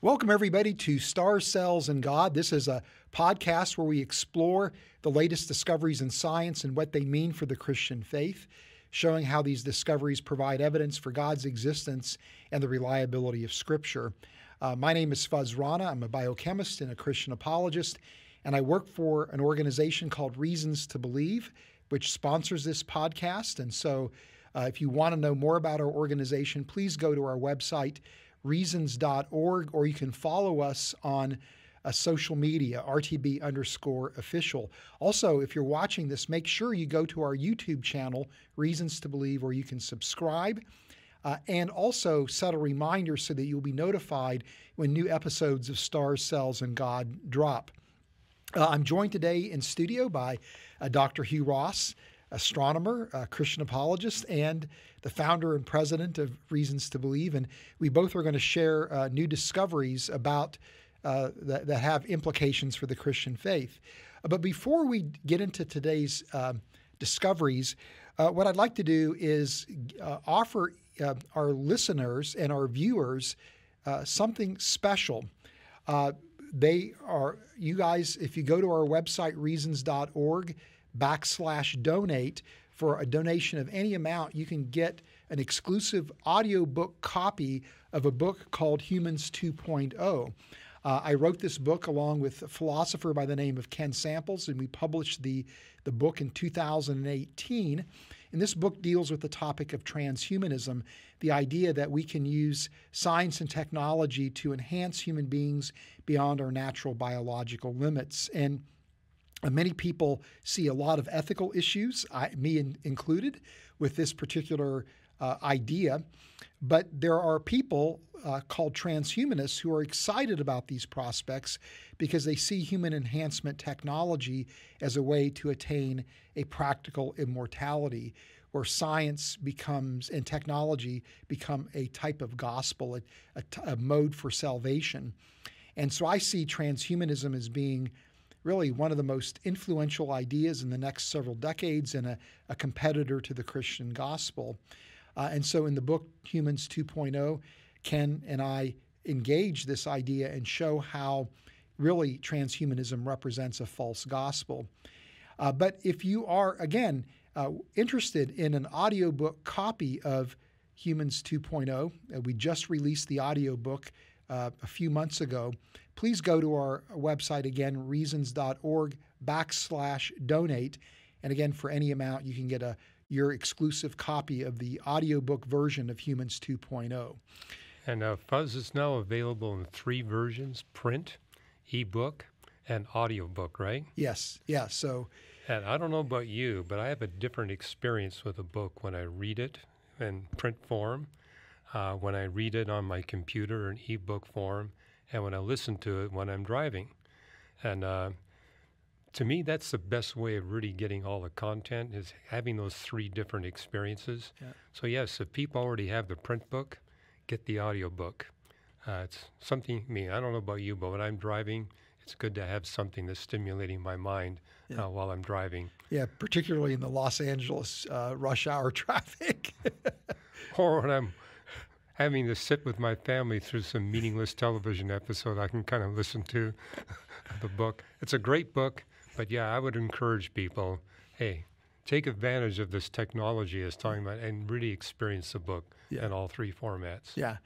Welcome, everybody, to Stars, Cells, and God. This is a podcast where we explore the latest discoveries in science and what they mean for the Christian faith, showing how these discoveries provide evidence for God's existence and the reliability of Scripture. Uh, my name is Fuz Rana. I'm a biochemist and a Christian apologist, and I work for an organization called Reasons to Believe, which sponsors this podcast. And so, uh, if you want to know more about our organization, please go to our website reasons.org, or you can follow us on uh, social media, RTB underscore official. Also, if you're watching this, make sure you go to our YouTube channel, Reasons to Believe, where you can subscribe. Uh, and also set a reminder so that you'll be notified when new episodes of Stars, Cells, and God drop. Uh, I'm joined today in studio by uh, Dr. Hugh Ross astronomer, a Christian apologist, and the founder and president of Reasons to Believe. And we both are going to share uh, new discoveries about uh, that, that, have implications for the Christian faith. But before we get into today's um, discoveries, uh, what I'd like to do is uh, offer uh, our listeners and our viewers uh, something special. they are, you guys, if you go to our website, reasons.org, backslash donate for a donation of any amount, you can get an exclusive audiobook copy of a book called Humans 2.0. Uh, I wrote this book along with a philosopher by the name of Ken Samples, and we published the, the book in 2018. And this book deals with the topic of transhumanism, the idea that we can use science and technology to enhance human beings beyond our natural biological limits. And many people see a lot of ethical issues, I, me in, included, with this particular uh, idea. But there are people uh, called transhumanists who are excited about these prospects because they see human enhancement technology as a way to attain a practical immortality where science becomes and technology become a type of gospel, a mode for salvation. And so I see transhumanism as being really one of the most influential ideas in the next several decades and a, a competitor to the Christian gospel. Uh, and so in the book Humans 2.0, Ken and I engage this idea and show how really transhumanism represents a false gospel. Uh, but if you are, again, uh, interested in an audiobook copy of Humans 2.0, uh, we just released the audiobook uh, a few months ago, please go to our website again, reasons.org backslash donate. And again, for any amount, you can get a your exclusive copy of the audiobook version of Humans 2.0. And uh, Fuz is now available in three versions print, ebook, and audiobook, right? Yes, yeah. So, and I don't know about you, but I have a different experience with a book when I read it in print form uh, when I read it on my computer in ebook form, and when I listen to it when I'm driving. And uh, to me, that's the best way of really getting all the content is having those three different experiences. Yeah. So yes, if people already have the print book, get the audio book. Uh, it's something. I mean, I don't know about you, but when I'm driving, it's good to have something that's stimulating my mind yeah. uh, while I'm driving. Yeah, particularly in the Los Angeles uh, rush hour traffic. or when I'm having to sit with my family through some meaningless television episode, I can kind of listen to the book. It's a great book, but yeah, I would encourage people, hey, take advantage of this technology as talking about and really experience the book yeah. in all three formats. Yeah.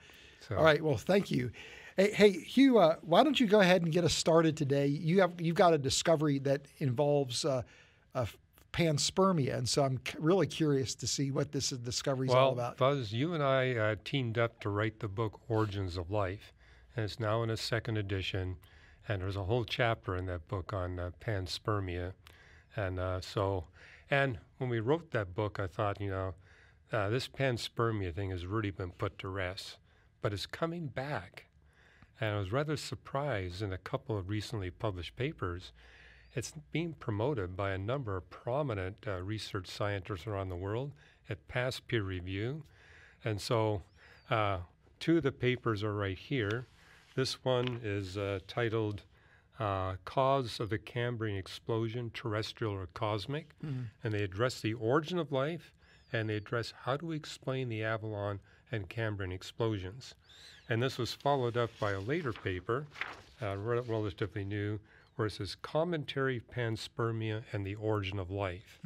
So. All right. Well, thank you. Hey, hey Hugh, uh, why don't you go ahead and get us started today? You have you've got a discovery that involves uh, a panspermia. And so I'm really curious to see what this discovery is well, all about. Fuz, you and I uh, teamed up to write the book Origins of Life, and it's now in a second edition. And there's a whole chapter in that book on uh, panspermia. And uh, so, and when we wrote that book, I thought, you know, uh, this panspermia thing has really been put to rest, but it's coming back. And I was rather surprised in a couple of recently published papers it's being promoted by a number of prominent uh, research scientists around the world. It passed peer review. And so uh, two of the papers are right here. This one is uh, titled uh, Cause of the Cambrian Explosion, Terrestrial or Cosmic. Mm-hmm. And they address the origin of life and they address how do we explain the Avalon and Cambrian explosions. And this was followed up by a later paper, uh, rel- relatively new, says Commentary Panspermia and the Origin of Life.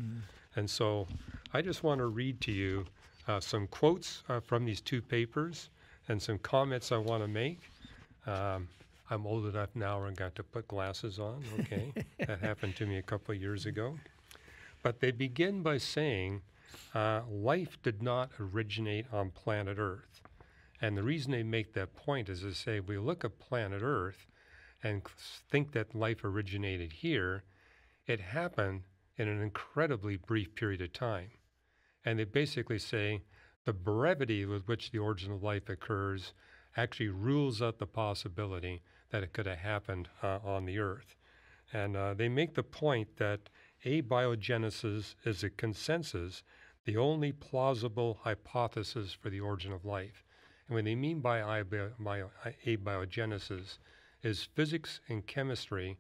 And so I just want to read to you uh, some quotes uh, from these two papers and some comments I want to make. Um, I'm old enough now I got to put glasses on. Okay, that happened to me a couple of years ago. But they begin by saying uh, life did not originate on planet Earth. And the reason they make that point is to say we look at planet Earth and think that life originated here, it happened in an incredibly brief period of time. And they basically say the brevity with which the origin of life occurs actually rules out the possibility that it could have happened uh, on the Earth. And uh, they make the point that abiogenesis is a consensus, the only plausible hypothesis for the origin of life. And what they mean by bio- abiogenesis is physics and chemistry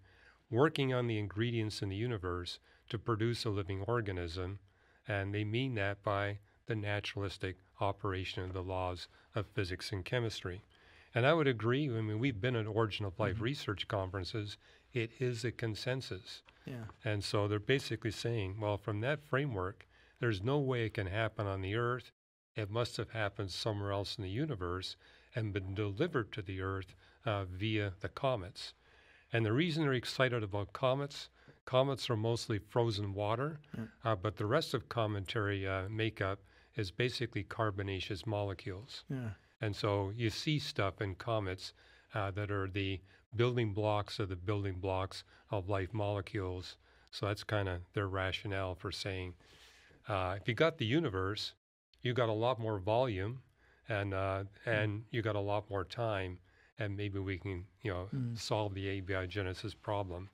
working on the ingredients in the universe to produce a living organism. And they mean that by the naturalistic operation of the laws of physics and chemistry. And I would agree. I mean, we've been at Origin of Life mm-hmm. research conferences. It is a consensus. Yeah. And so they're basically saying, well, from that framework, there's no way it can happen on the Earth. It must have happened somewhere else in the universe and been delivered to the Earth uh, via the comets. And the reason they're excited about comets, comets are mostly frozen water, uh, but the rest of cometary uh, makeup is basically carbonaceous molecules. Yeah. And so you see stuff in comets uh, that are the building blocks of the building blocks of life molecules. So that's kind of their rationale for saying uh, if you got the universe, you got a lot more volume, and uh, and you got a lot more time, and maybe we can you know solve the abiogenesis problem.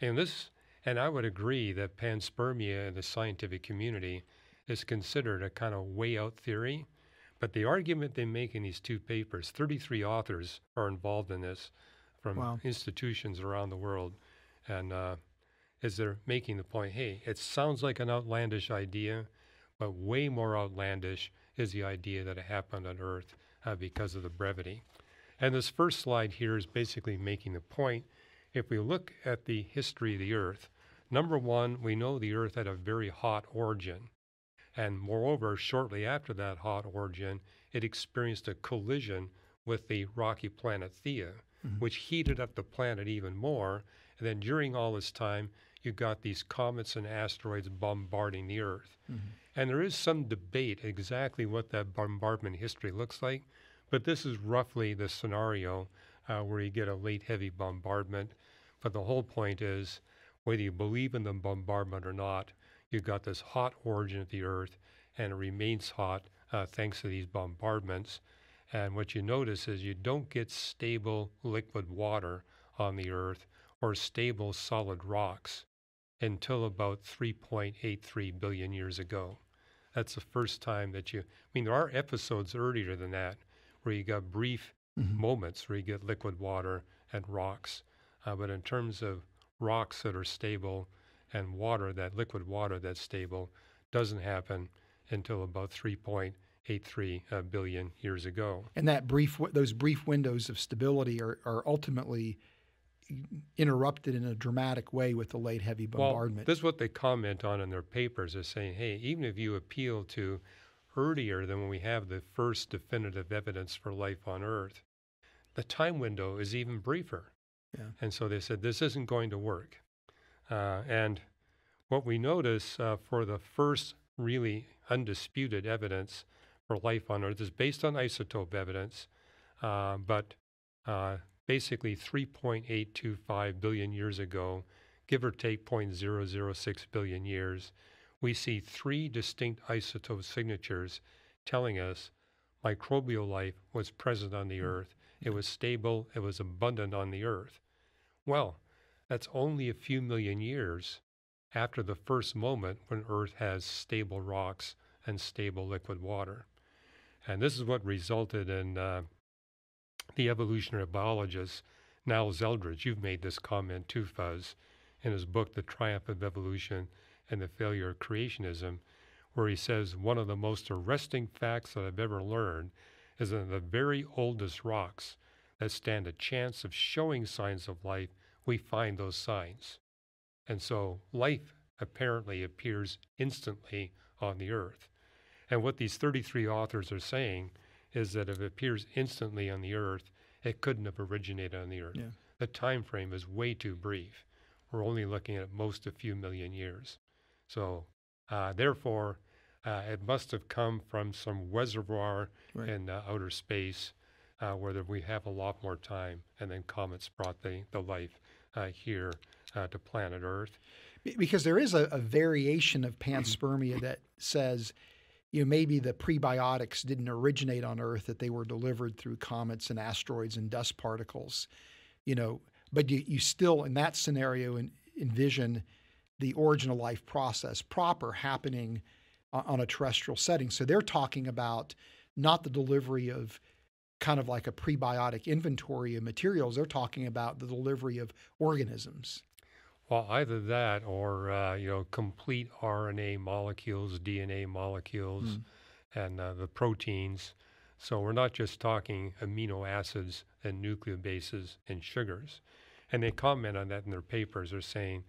And this, and I would agree that panspermia in the scientific community is considered a kind of way out theory. But the argument they make in these two papers, 33 authors are involved in this from Wow. institutions around the world, and uh, is they're making the point, hey, it sounds like an outlandish idea, but way more outlandish is the idea that it happened on Earth uh, because of the brevity. And this first slide here is basically making the point. If we look at the history of the Earth, number one, we know the Earth had a very hot origin. And moreover, shortly after that hot origin, it experienced a collision with the rocky planet Theia, mm-hmm. which heated up the planet even more. And then during all this time, you got these comets and asteroids bombarding the Earth. Mm-hmm. And there is some debate exactly what that bombardment history looks like, but this is roughly the scenario uh, where you get a late heavy bombardment. But the whole point is whether you believe in the bombardment or not, you've got this hot origin of the Earth, and it remains hot uh, thanks to these bombardments. And what you notice is you don't get stable liquid water on the Earth or stable solid rocks until about 3.83 billion years ago. That's the first time that you, I mean, there are episodes earlier than that where you got brief moments where you get liquid water and rocks. Uh, but in terms of rocks that are stable and water, that liquid water that's stable, doesn't happen until about 3.83 uh, billion years ago. And that brief, those brief windows of stability are, are ultimately interrupted in a dramatic way with the late heavy bombardment. Well, this is what they comment on in their papers is saying, hey, even if you appeal to earlier than when we have the first definitive evidence for life on Earth, the time window is even briefer. Yeah. And so they said, this isn't going to work. Uh, and what we notice uh, for the first really undisputed evidence for life on Earth is based on isotope evidence, uh, but uh, basically 3.825 billion years ago, give or take 0.006 billion years, we see three distinct isotope signatures telling us microbial life was present on the Earth. It was stable, it was abundant on the Earth. Well, that's only a few million years after the first moment when Earth has stable rocks and stable liquid water. And this is what resulted in uh, the evolutionary biologist Niles Eldredge. You've made this comment too, Fuz, in his book, The Triumph of Evolution and the Failure of Creationism, where he says one of the most arresting facts that I've ever learned is in the very oldest rocks that stand a chance of showing signs of life, we find those signs. And so life apparently appears instantly on the earth. And what these 33 authors are saying is that if it appears instantly on the earth, it couldn't have originated on the earth. Yeah. The time frame is way too brief. We're only looking at most a few million years. So, uh, therefore, uh, it must have come from some reservoir Right. in uh, outer space uh, where we have a lot more time, and then comets brought the, the life uh, here uh, to planet Earth. Because there is a, a variation of panspermia that says you know maybe the prebiotics didn't originate on earth that they were delivered through comets and asteroids and dust particles you know but you, you still in that scenario en- envision the origin of life process proper happening on, a terrestrial setting so they're talking about not the delivery of kind of like a prebiotic inventory of materials they're talking about the delivery of organisms Well, either that or uh, you know complete RNA molecules, DNA molecules, and uh, the proteins. So we're not just talking amino acids and nucleobases and sugars. And they comment on that in their papers. They're saying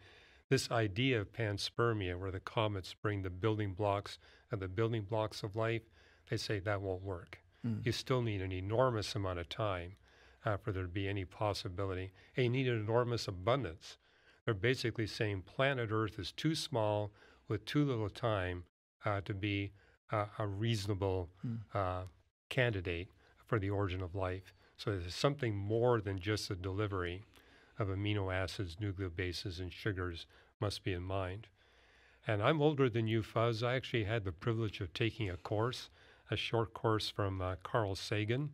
this idea of panspermia, where the comets bring the building blocks of the building blocks of life, they say that won't work. You still need an enormous amount of time uh, for there to be any possibility. And you need an enormous abundance. They're basically saying planet Earth is too small with too little time uh, to be uh, a reasonable uh, candidate for the origin of life. So there's something more than just the delivery of amino acids, nucleobases, and sugars must be in mind. And I'm older than you, Fuz. I actually had the privilege of taking a course, a short course from uh, Carl Sagan.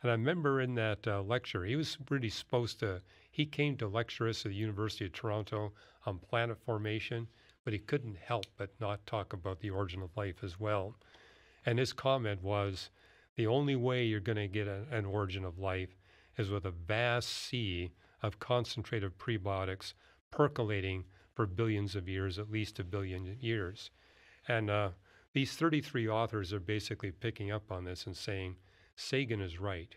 And I remember in that uh, lecture, he was really supposed to, he came to lecture us at the University of Toronto on planet formation, but he couldn't help but not talk about the origin of life as well. And his comment was the only way you're going to get a, an origin of life is with a vast sea of concentrated prebiotics percolating for billions of years, at least a billion years. And uh, these 33 authors are basically picking up on this and saying Sagan is right.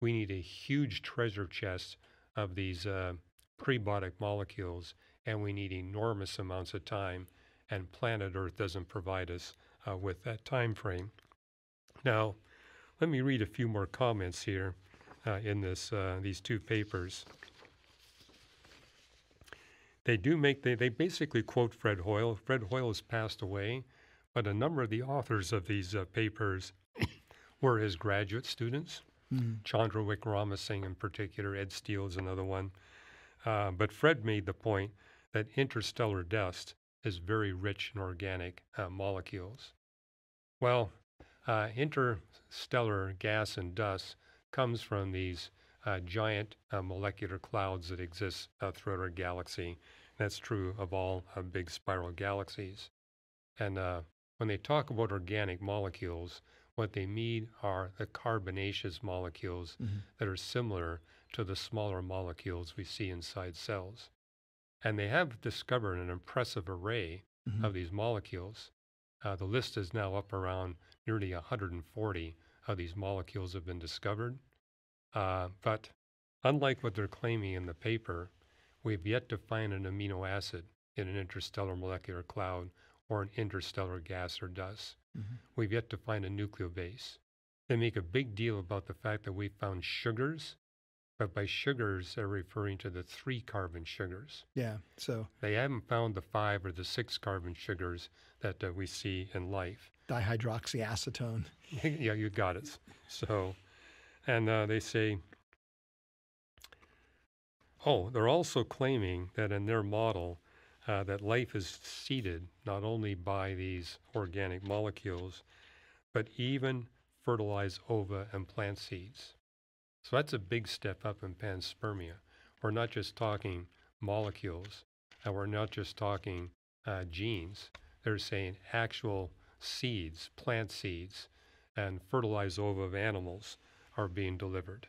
We need a huge treasure chest of these uh, prebiotic molecules, and we need enormous amounts of time. And planet Earth doesn't provide us uh, with that time frame. Now, let me read a few more comments here uh, in this uh, these two papers. They do make they, they basically quote Fred Hoyle. Fred Hoyle has passed away, but a number of the authors of these uh, papers were his graduate students. Chandra Wickramasinghe in particular, Ed Steele is another one. Uh, but Fred made the point that interstellar dust is very rich in organic uh, molecules. Well, uh, interstellar gas and dust comes from these uh, giant uh, molecular clouds that exist uh, throughout our galaxy. That's true of all uh, big spiral galaxies. And uh, when they talk about organic molecules, what they mean are the carbonaceous molecules that are similar to the smaller molecules we see inside cells. And they have discovered an impressive array of these molecules. Uh, the list is now up around nearly 140 of these molecules have been discovered. Uh, but unlike what they're claiming in the paper, we've yet to find an amino acid in an interstellar molecular cloud or an interstellar gas or dust. We've yet to find a nucleobase. They make a big deal about the fact that we found sugars, but by sugars, they're referring to the three carbon sugars. Yeah. So They haven't found the five or the six carbon sugars that uh, we see in life. dihydroxyacetone. yeah, you got it. So, and uh, they say, oh, they're also claiming that in their model, uh, that life is seeded not only by these organic molecules, but even fertilized ova and plant seeds. So that's a big step up in panspermia. We're not just talking molecules, and we're not just talking uh, genes. They're saying actual seeds, plant seeds, and fertilized ova of animals are being delivered.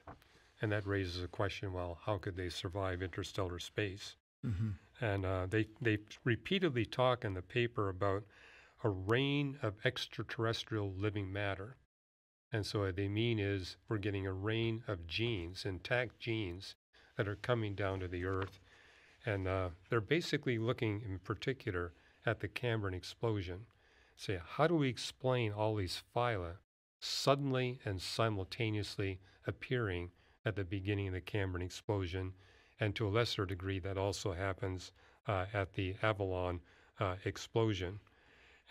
And that raises a question well, how could they survive interstellar space? And uh, they, they repeatedly talk in the paper about a rain of extraterrestrial living matter. And so what they mean is we're getting a rain of genes, intact genes, that are coming down to the Earth. And uh, they're basically looking in particular at the Cambrian explosion. Say, how do we explain all these phyla suddenly and simultaneously appearing at the beginning of the Cambrian explosion? And to a lesser degree, that also happens uh, at the Avalon uh, explosion.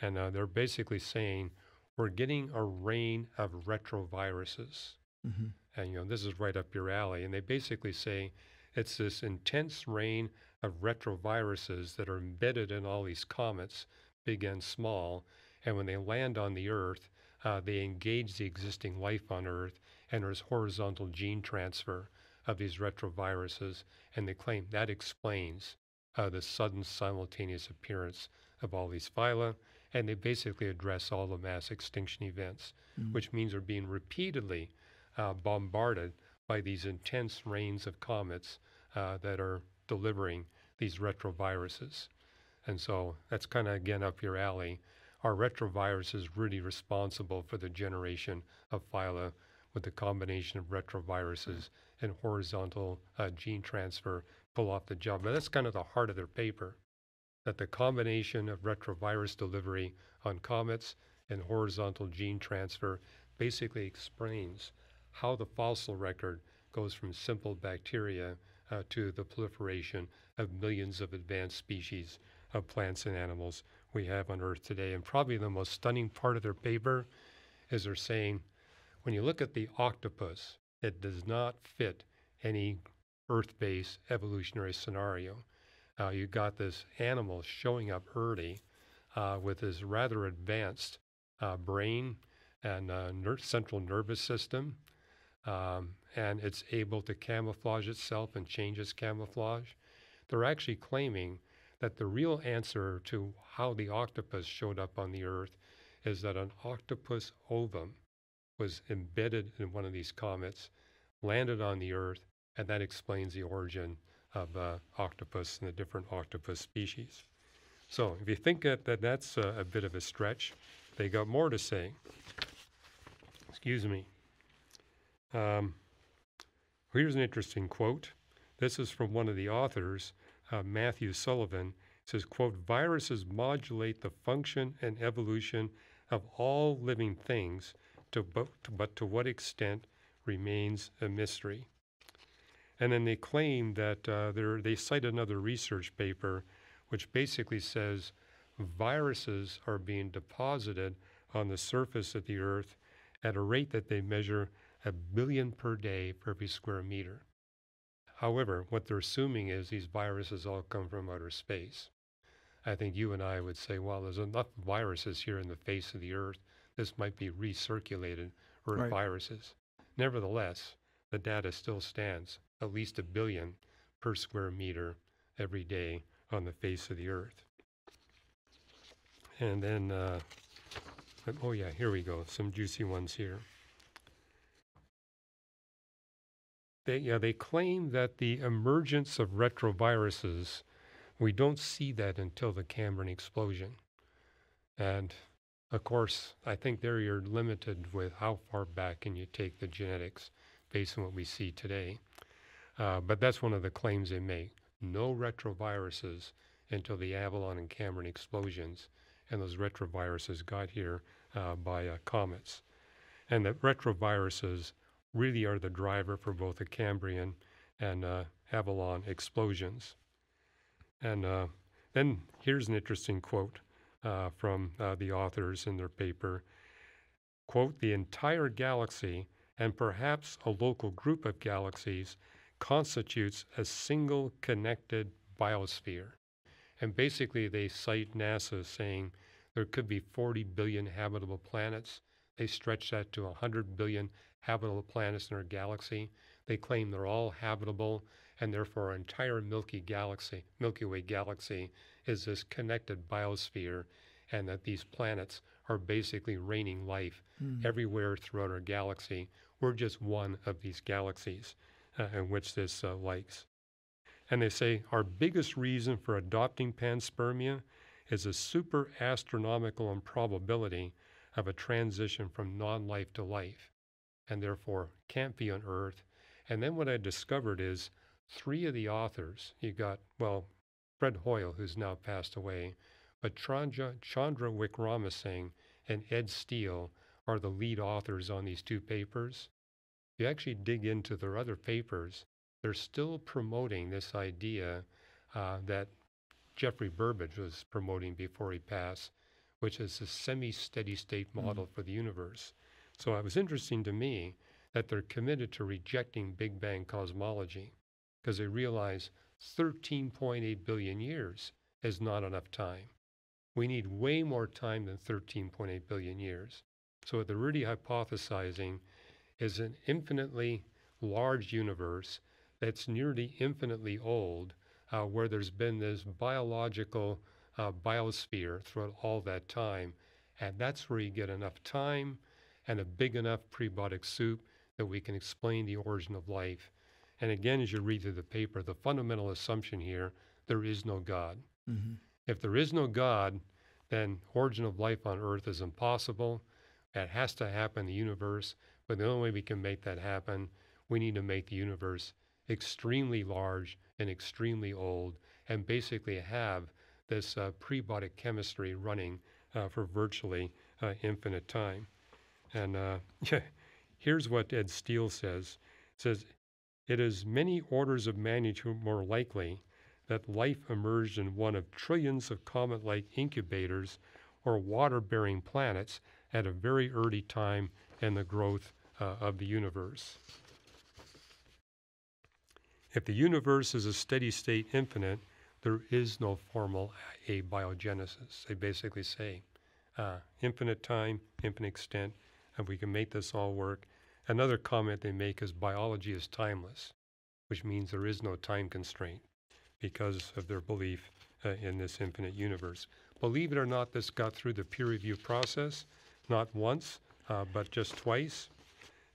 And uh, they're basically saying we're getting a rain of retroviruses. Mm-hmm. And, you know, this is right up your alley. And they basically say it's this intense rain of retroviruses that are embedded in all these comets, big and small. And when they land on the Earth, uh, they engage the existing life on Earth, and there's horizontal gene transfer of these retroviruses. And they claim that explains uh, the sudden simultaneous appearance of all these phyla and they basically address all the mass extinction events, mm-hmm. which means they're being repeatedly uh, bombarded by these intense rains of comets uh, that are delivering these retroviruses. And so that's kind of again up your alley. Are retroviruses really responsible for the generation of phyla with the combination of retroviruses and horizontal uh, gene transfer pull off the job? But that's kind of the heart of their paper that the combination of retrovirus delivery on comets and horizontal gene transfer basically explains how the fossil record goes from simple bacteria uh, to the proliferation of millions of advanced species of plants and animals we have on Earth today. And probably the most stunning part of their paper is they're saying when you look at the octopus, it does not fit any Earth based evolutionary scenario. Uh, you got this animal showing up early uh, with this rather advanced uh, brain and uh, ner- central nervous system, um, and it's able to camouflage itself and change its camouflage. They're actually claiming that the real answer to how the octopus showed up on the Earth is that an octopus ovum was embedded in one of these comets, landed on the Earth, and that explains the origin of uh, octopus and the different octopus species. So if you think that, that that's a, a bit of a stretch, they got more to say. Excuse me. Um, here's an interesting quote. This is from one of the authors, uh, Matthew Sullivan. It says, quote, viruses modulate the function and evolution of all living things, to, but, but to what extent remains a mystery. And then they claim that uh, they cite another research paper which basically says viruses are being deposited on the surface of the Earth at a rate that they measure a billion per day per every square meter. However, what they're assuming is these viruses all come from outer space. I think you and I would say, well, there's enough viruses here in the face of the Earth. This might be recirculated Earth right. viruses. Nevertheless, the data still stands at least a billion per square meter every day on the face of the earth. And then, uh, oh yeah, here we go. Some juicy ones here. They, yeah, they claim that the emergence of retroviruses, we don't see that until the Cambrian explosion. And of course, I think there you're limited with how far back can you take the genetics based on what we see today. Uh, but that's one of the claims they make. No retroviruses until the Avalon and Cambrian explosions, and those retroviruses got here uh, by uh, comets. And that retroviruses really are the driver for both the Cambrian and uh, Avalon explosions. And uh, then here's an interesting quote uh, from the authors in their paper. Quote, the entire galaxy and perhaps a local group of galaxies constitutes a single connected biosphere. And basically, they cite NASA saying there could be 40 billion habitable planets. They stretch that to 100 billion habitable planets in our galaxy. They claim they're all habitable, and therefore our entire Milky galaxy, Milky Way galaxy, is this connected biosphere, and that these planets are basically raining life mm. everywhere throughout our galaxy. We're just one of these galaxies uh, in which this uh, likes. And they say our biggest reason for adopting panspermia is a super astronomical improbability of a transition from non life to life, and therefore can't be on Earth. And then what I discovered is three of the authors, you got, well, Fred Hoyle, who's now passed away, but Chandra, Chandra Wickramasinghe and Ed Steele are the lead authors on these two papers. If you actually dig into their other papers, they're still promoting this idea uh, that Geoffrey Burbidge was promoting before he passed, which is a semi steady state model mm. for the universe. So it was interesting to me that they're committed to rejecting Big Bang cosmology because they realize 13.8 billion years is not enough time. We need way more time than 13.8 billion years. So, what they're really hypothesizing is an infinitely large universe that's nearly infinitely old, uh, where there's been this biological uh, biosphere throughout all that time. And that's where you get enough time and a big enough prebiotic soup that we can explain the origin of life. And again, as you read through the paper, the fundamental assumption here there is no God. Mm-hmm. If there is no God, then origin of life on earth is impossible. That has to happen in the universe. But the only way we can make that happen, we need to make the universe extremely large and extremely old, and basically have this uh, prebiotic chemistry running uh, for virtually uh, infinite time. And uh, here's what Ed Steele says. It says, it is many orders of magnitude more likely that life emerged in one of trillions of comet like incubators or water bearing planets at a very early time in the growth uh, of the universe. If the universe is a steady state infinite, there is no formal abiogenesis. They basically say uh, infinite time, infinite extent, and we can make this all work. Another comment they make is biology is timeless, which means there is no time constraint because of their belief uh, in this infinite universe. Believe it or not, this got through the peer review process, not once, uh, but just twice.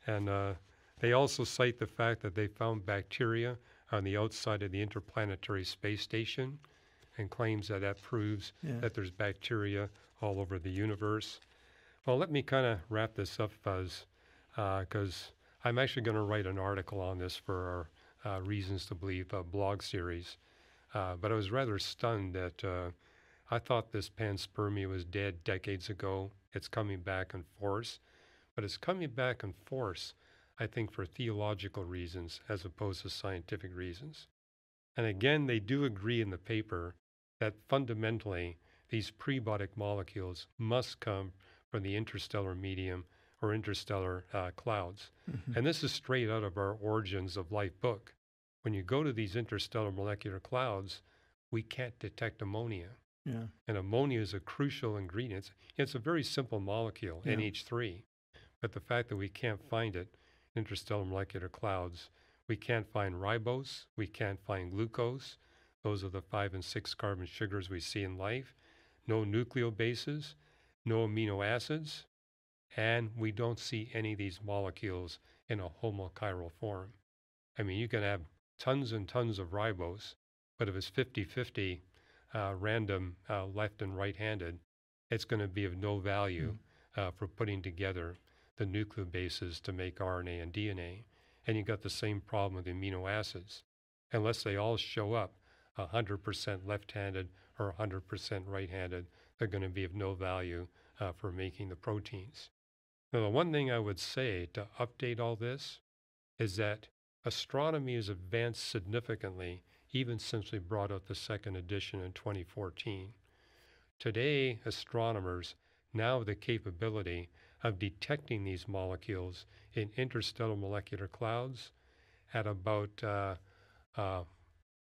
And uh, they also cite the fact that they found bacteria on the outside of the Interplanetary Space Station and claims that that proves yeah. that there's bacteria all over the universe. Well, let me kind of wrap this up, Fuz, because uh, I'm actually going to write an article on this for our uh, Reasons to Believe blog series. Uh, but I was rather stunned that uh, I thought this panspermia was dead decades ago. It's coming back in force, but it's coming back in force, I think, for theological reasons as opposed to scientific reasons. And again, they do agree in the paper that fundamentally these prebiotic molecules must come from the interstellar medium or interstellar uh, clouds. Mm-hmm. And this is straight out of our Origins of Life book when you go to these interstellar molecular clouds, we can't detect ammonia. Yeah. And ammonia is a crucial ingredient. It's a very simple molecule, yeah. NH3. But the fact that we can't find it in interstellar molecular clouds, we can't find ribose, we can't find glucose. Those are the five and six carbon sugars we see in life. No nucleobases, no amino acids, and we don't see any of these molecules in a homochiral form. I mean, you can have tons and tons of ribose, but if it's 50 50 uh, random uh, left and right handed, it's going to be of no value mm. uh, for putting together the nucleobases to make RNA and DNA. And you've got the same problem with the amino acids. Unless they all show up 100% left handed or 100% right handed, they're going to be of no value uh, for making the proteins. Now, the one thing I would say to update all this is that Astronomy has advanced significantly even since we brought out the second edition in 2014. Today, astronomers now have the capability of detecting these molecules in interstellar molecular clouds at about, uh, uh,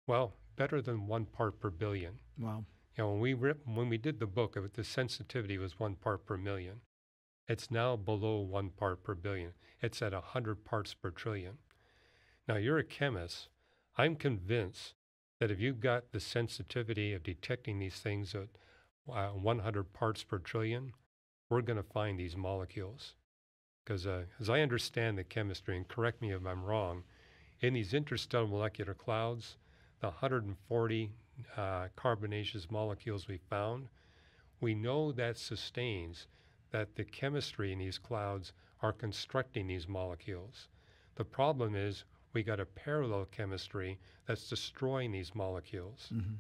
well, better than one part per billion. Wow. You know, when we, rip, when we did the book, the sensitivity was one part per million. It's now below one part per billion. It's at 100 parts per trillion. Now, you're a chemist. I'm convinced that if you've got the sensitivity of detecting these things at uh, 100 parts per trillion, we're going to find these molecules. Because uh, as I understand the chemistry, and correct me if I'm wrong, in these interstellar molecular clouds, the 140 uh, carbonaceous molecules we found, we know that sustains that the chemistry in these clouds are constructing these molecules. The problem is we got a parallel chemistry that's destroying these molecules. Mm-hmm.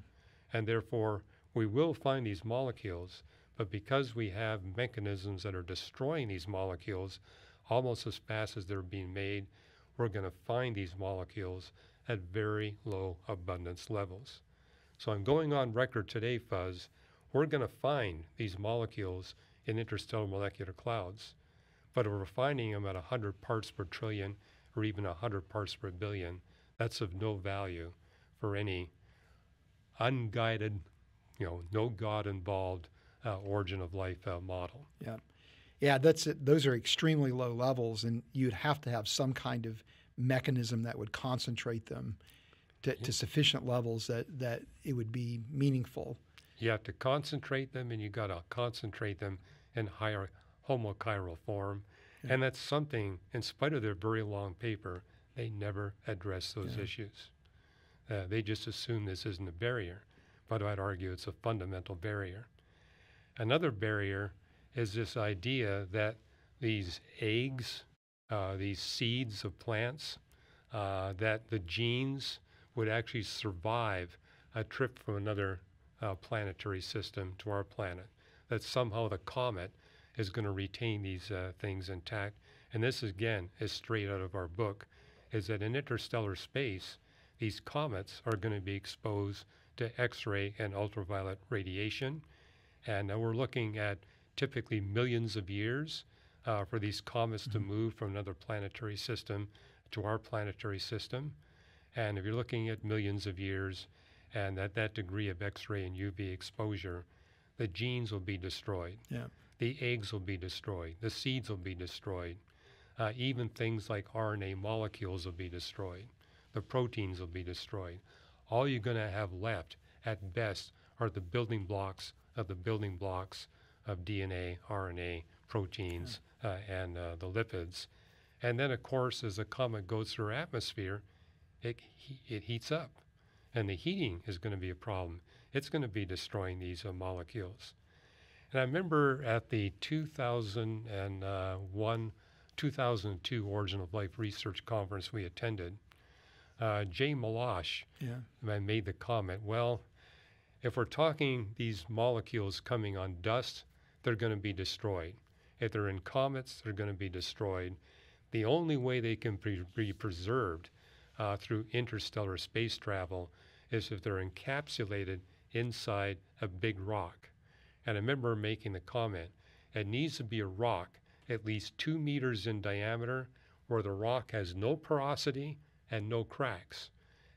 And therefore, we will find these molecules, but because we have mechanisms that are destroying these molecules almost as fast as they're being made, we're going to find these molecules at very low abundance levels. So I'm going on record today, Fuz. We're going to find these molecules in interstellar molecular clouds, but if we're finding them at 100 parts per trillion or even 100 parts per billion, that's of no value for any unguided, you know, no God involved uh, origin of life uh, model. Yeah. Yeah, that's it. Those are extremely low levels, and you'd have to have some kind of mechanism that would concentrate them to, to sufficient levels that, that it would be meaningful. You have to concentrate them, and you got to concentrate them in higher homochiral form. Yeah. And that's something, in spite of their very long paper, they never address those yeah. issues. Uh, they just assume this isn't a barrier, but I'd argue it's a fundamental barrier. Another barrier is this idea that these eggs, uh, these seeds of plants, uh, that the genes would actually survive a trip from another uh, planetary system to our planet. That somehow the comet is going to retain these uh, things intact. And this, again, is straight out of our book, is that in interstellar space, these comets are going to be exposed to X-ray and ultraviolet radiation. And uh, we're looking at typically millions of years uh, for these comets mm-hmm. to move from another planetary system to our planetary system. And if you're looking at millions of years and at that degree of X ray and UV exposure, the genes will be destroyed. Yeah. The eggs will be destroyed. The seeds will be destroyed. Uh, even things like RNA molecules will be destroyed. The proteins will be destroyed. All you're going to have left at best are the building blocks of the building blocks of DNA, RNA, proteins, yeah. uh, and uh, the lipids. And then, of course, as the comet goes through our atmosphere, it, it heats up. And the heating is going to be a problem. It's going to be destroying these uh, molecules. And I remember at the 2001, 2002 Origin of Life Research Conference we attended, uh, Jay Melosh yeah. made the comment, well, if we're talking these molecules coming on dust, they're going to be destroyed. If they're in comets, they're going to be destroyed. The only way they can be, be preserved uh, through interstellar space travel is if they're encapsulated inside a big rock. And I remember making the comment it needs to be a rock at least two meters in diameter where the rock has no porosity and no cracks.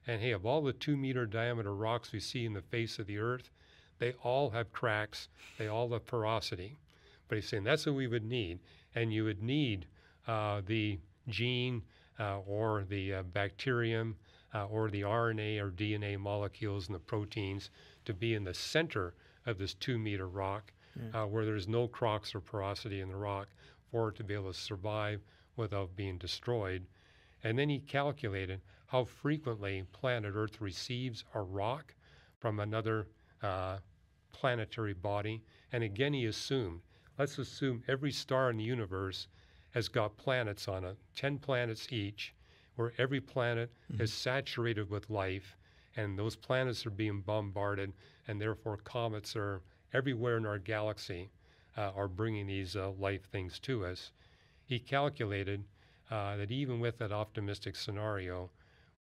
And hey, of all the two meter diameter rocks we see in the face of the earth, they all have cracks, they all have porosity. But he's saying that's what we would need. And you would need uh, the gene uh, or the uh, bacterium uh, or the RNA or DNA molecules and the proteins to be in the center of this two meter rock yeah. Uh, where there's no cracks or porosity in the rock for it to be able to survive without being destroyed. And then he calculated how frequently planet Earth receives a rock from another uh, planetary body. And again, he assumed let's assume every star in the universe has got planets on it, 10 planets each, where every planet mm-hmm. is saturated with life, and those planets are being bombarded, and therefore comets are everywhere in our galaxy uh, are bringing these uh, life things to us. He calculated uh, that even with that optimistic scenario,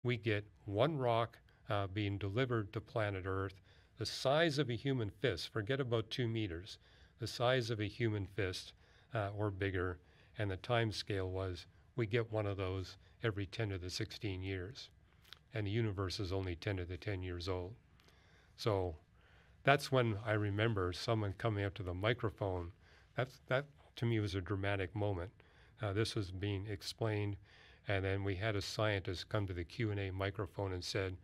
we get one rock uh, being delivered to planet Earth the size of a human fist, forget about two meters, the size of a human fist uh, or bigger, and the time scale was we get one of those every 10 to the 16 years. And the universe is only 10 to the 10 years old. So that's when I remember someone coming up to the microphone. That's, that to me was a dramatic moment. Uh, this was being explained, and then we had a scientist come to the Q&A microphone and said,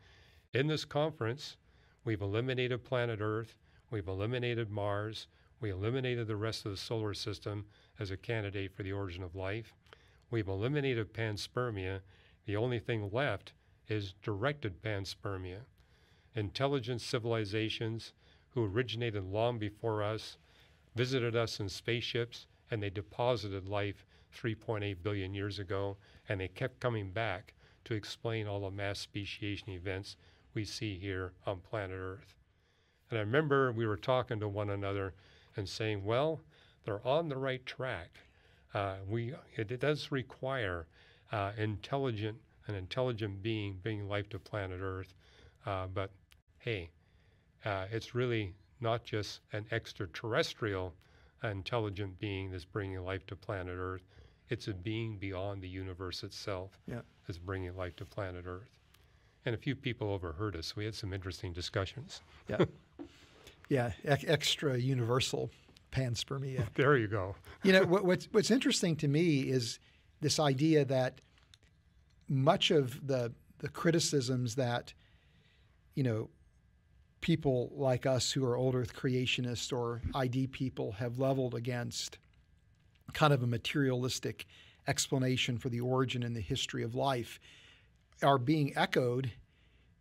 in this conference, we've eliminated planet Earth, we've eliminated Mars, we eliminated the rest of the solar system as a candidate for the origin of life. We've eliminated panspermia. The only thing left is directed panspermia. Intelligent civilizations who originated long before us visited us in spaceships and they deposited life 3.8 billion years ago, and they kept coming back to explain all the mass speciation events we see here on planet Earth. And I remember we were talking to one another and saying, well, they're on the right track. Uh, we, it, it, does require uh, intelligent, an intelligent being bringing life to planet Earth. Uh, but hey, uh, it's really not just an extraterrestrial intelligent being that's bringing life to planet Earth. It's a being beyond the universe itself yeah. that's bringing life to planet Earth. And a few people overheard us. We had some interesting discussions. Yeah. yeah, e- extra universal panspermia. there you go. you know, what, what's, what's interesting to me is this idea that much of the, the criticisms that, you know, people like us who are old earth creationists or ID people have leveled against kind of a materialistic explanation for the origin and the history of life are being echoed,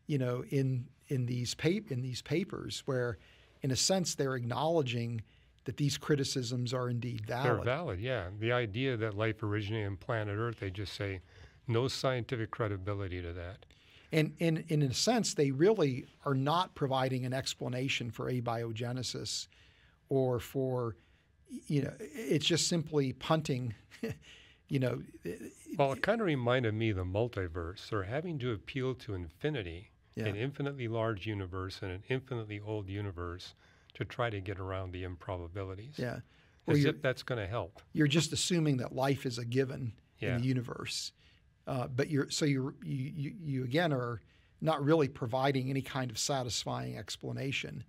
you know, in in these in these papers where in a sense they're acknowledging that these criticisms are indeed valid. They're valid, yeah. The idea that life originated on planet Earth, they just say no scientific credibility to that. And in, in a sense, they really are not providing an explanation for abiogenesis or for, you know, it's just simply punting, you know. Well, it kind of reminded me of the multiverse. They're having to appeal to infinity, yeah. an infinitely large universe and an infinitely old universe to try to get around the improbabilities. Yeah. Well, As if that's going to help. You're just assuming that life is a given yeah. in the universe. Uh, but you're so you you you again are not really providing any kind of satisfying explanation.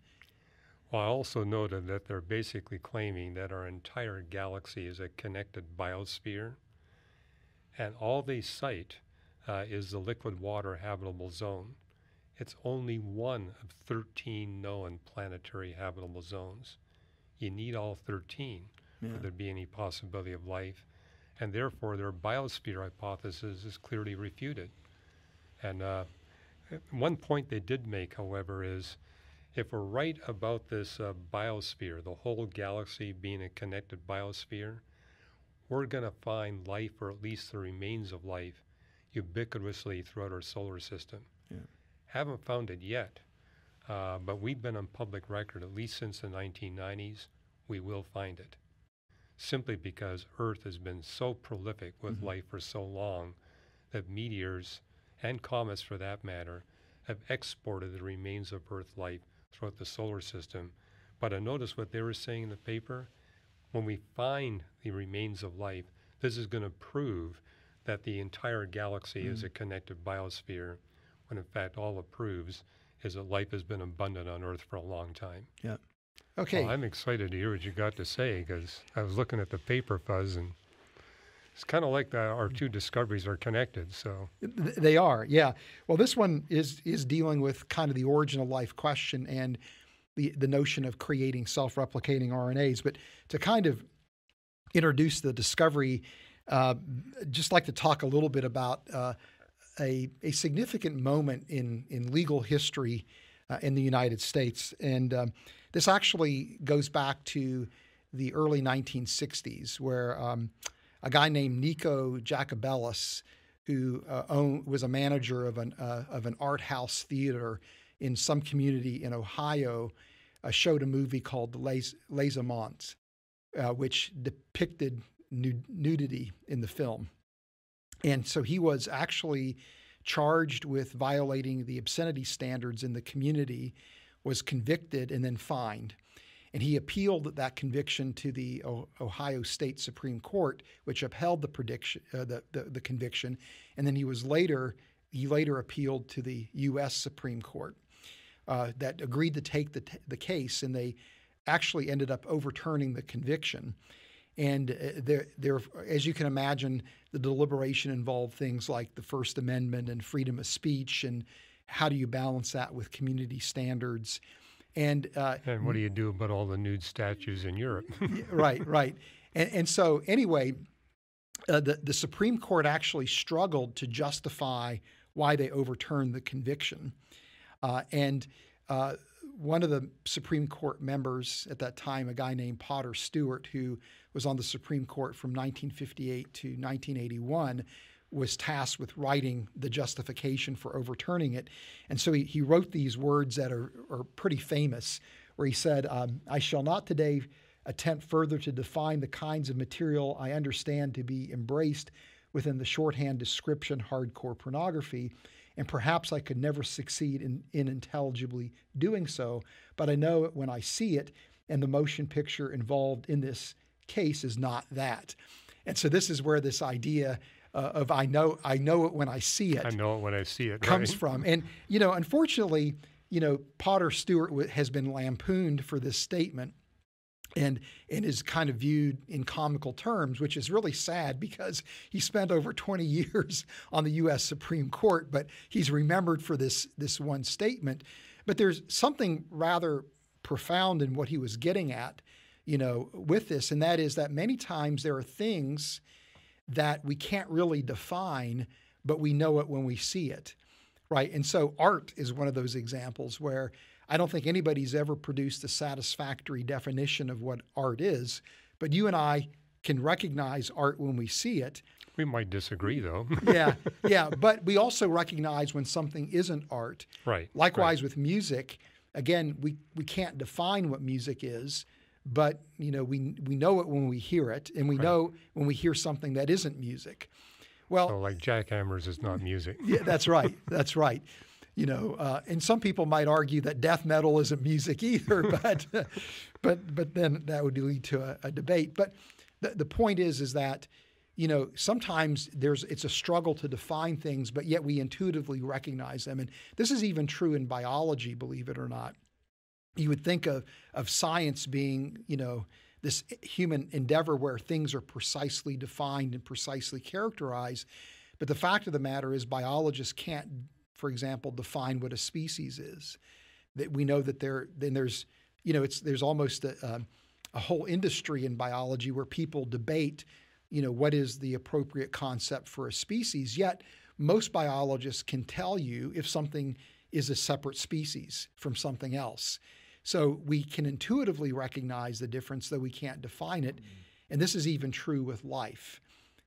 Well, I also noted that they're basically claiming that our entire galaxy is a connected biosphere, and all they cite uh, is the liquid water habitable zone. It's only one of 13 known planetary habitable zones. You need all 13 yeah. for there to be any possibility of life and therefore their biosphere hypothesis is clearly refuted. And uh, one point they did make, however, is if we're right about this uh, biosphere, the whole galaxy being a connected biosphere, we're going to find life, or at least the remains of life, ubiquitously throughout our solar system. Yeah. Haven't found it yet, uh, but we've been on public record at least since the 1990s. We will find it simply because Earth has been so prolific with mm-hmm. life for so long that meteors and comets, for that matter, have exported the remains of Earth life throughout the solar system. But I notice what they were saying in the paper. When we find the remains of life, this is going to prove that the entire galaxy mm. is a connected biosphere, when in fact all it proves is that life has been abundant on Earth for a long time. Yeah. Okay. Well, I'm excited to hear what you got to say because I was looking at the paper Fuz and it's kind of like the, our two discoveries are connected. So they are, yeah. Well, this one is is dealing with kind of the origin of life question and the the notion of creating self-replicating RNAs. But to kind of introduce the discovery, uh, just like to talk a little bit about uh, a a significant moment in in legal history uh, in the United States and. Um, this actually goes back to the early 1960s, where um, a guy named Nico Jacobellis, who uh, owned, was a manager of an, uh, of an art house theater in some community in Ohio, uh, showed a movie called Les, Les Amants, uh, which depicted nudity in the film. And so he was actually charged with violating the obscenity standards in the community was convicted and then fined. And he appealed that conviction to the Ohio State Supreme Court, which upheld the prediction, uh, the, the, the conviction. And then he was later he later appealed to the U.S. Supreme Court uh, that agreed to take the, t- the case, and they actually ended up overturning the conviction. And uh, there, there, as you can imagine, the deliberation involved things like the First Amendment and freedom of speech and how do you balance that with community standards? And uh, and what do you do about all the nude statues in Europe? right, right. And, and so anyway, uh, the the Supreme Court actually struggled to justify why they overturned the conviction, uh, and uh, one of the Supreme Court members at that time, a guy named Potter Stewart, who was on the Supreme Court from 1958 to 1981, was tasked with writing the justification for overturning it. And so he, he wrote these words that are, are pretty famous, where he said, um, I shall not today attempt further to define the kinds of material I understand to be embraced within the shorthand description hardcore pornography and perhaps I could never succeed in, in intelligibly doing so. But I know it when I see it, and the motion picture involved in this case is not that. And so this is where this idea uh, of I know I know it when I see it. I know it when I see it comes right? from. And you know, unfortunately, you know, Potter Stewart has been lampooned for this statement and and is kind of viewed in comical terms, which is really sad because he spent over 20 years on the U.S. Supreme Court, but he's remembered for this this one statement. But there's something rather profound in what he was getting at, you know, with this, and that is that many times there are things that we can't really define, but we know it when we see it, right? And so art is one of those examples where I don't think anybody's ever produced a satisfactory definition of what art is, but you and I can recognize art when we see it. We might disagree, though. yeah, yeah, but we also recognize when something isn't art. Right. Likewise right. with music, again, we we can't define what music is, but you know we we know it when we hear it, and we right. know when we hear something that isn't music. Well, so like jackhammers is not music. yeah, that's right. That's right you know, uh, and some people might argue that death metal isn't music either, but but but then that would lead to a, a debate. But the, the point is is that you know sometimes there's it's a struggle to define things, but yet we intuitively recognize them, and this is even true in biology, believe it or not. You would think of of science being you know this human endeavor where things are precisely defined and precisely characterized. But the fact of the matter is, biologists can't for example, define what a species is. That we know that there then there's you know it's there's almost a, a, a whole industry in biology where people debate you know what is the appropriate concept for a species. Yet most biologists can tell you if something is a separate species from something else. So we can intuitively recognize the difference, though we can't define it. Mm. And this is even true with life.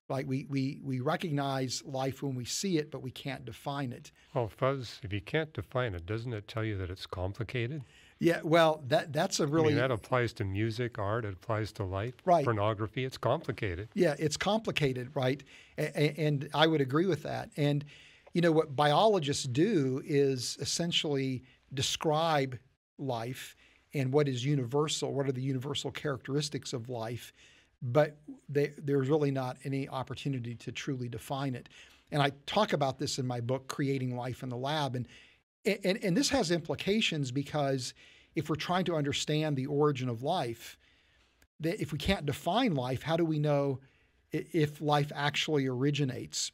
Like we, we, we recognize life when we see it, but we can't define it. Well, Fuz, if you can't define it, doesn't it tell you that it's complicated? Yeah, well, that that's a really I mean, that applies to music, art. It applies to life, right? Pornography. It's complicated. Yeah, it's complicated, right? A- and I would agree with that. And you know what biologists do is essentially describe life and what is universal. What are the universal characteristics of life? but they, there's really not any opportunity to truly define it. And I talk about this in my book, Creating Life in the Lab. And, and, and this has implications because if we're trying to understand the origin of life, that if we can't define life, how do we know if life actually originates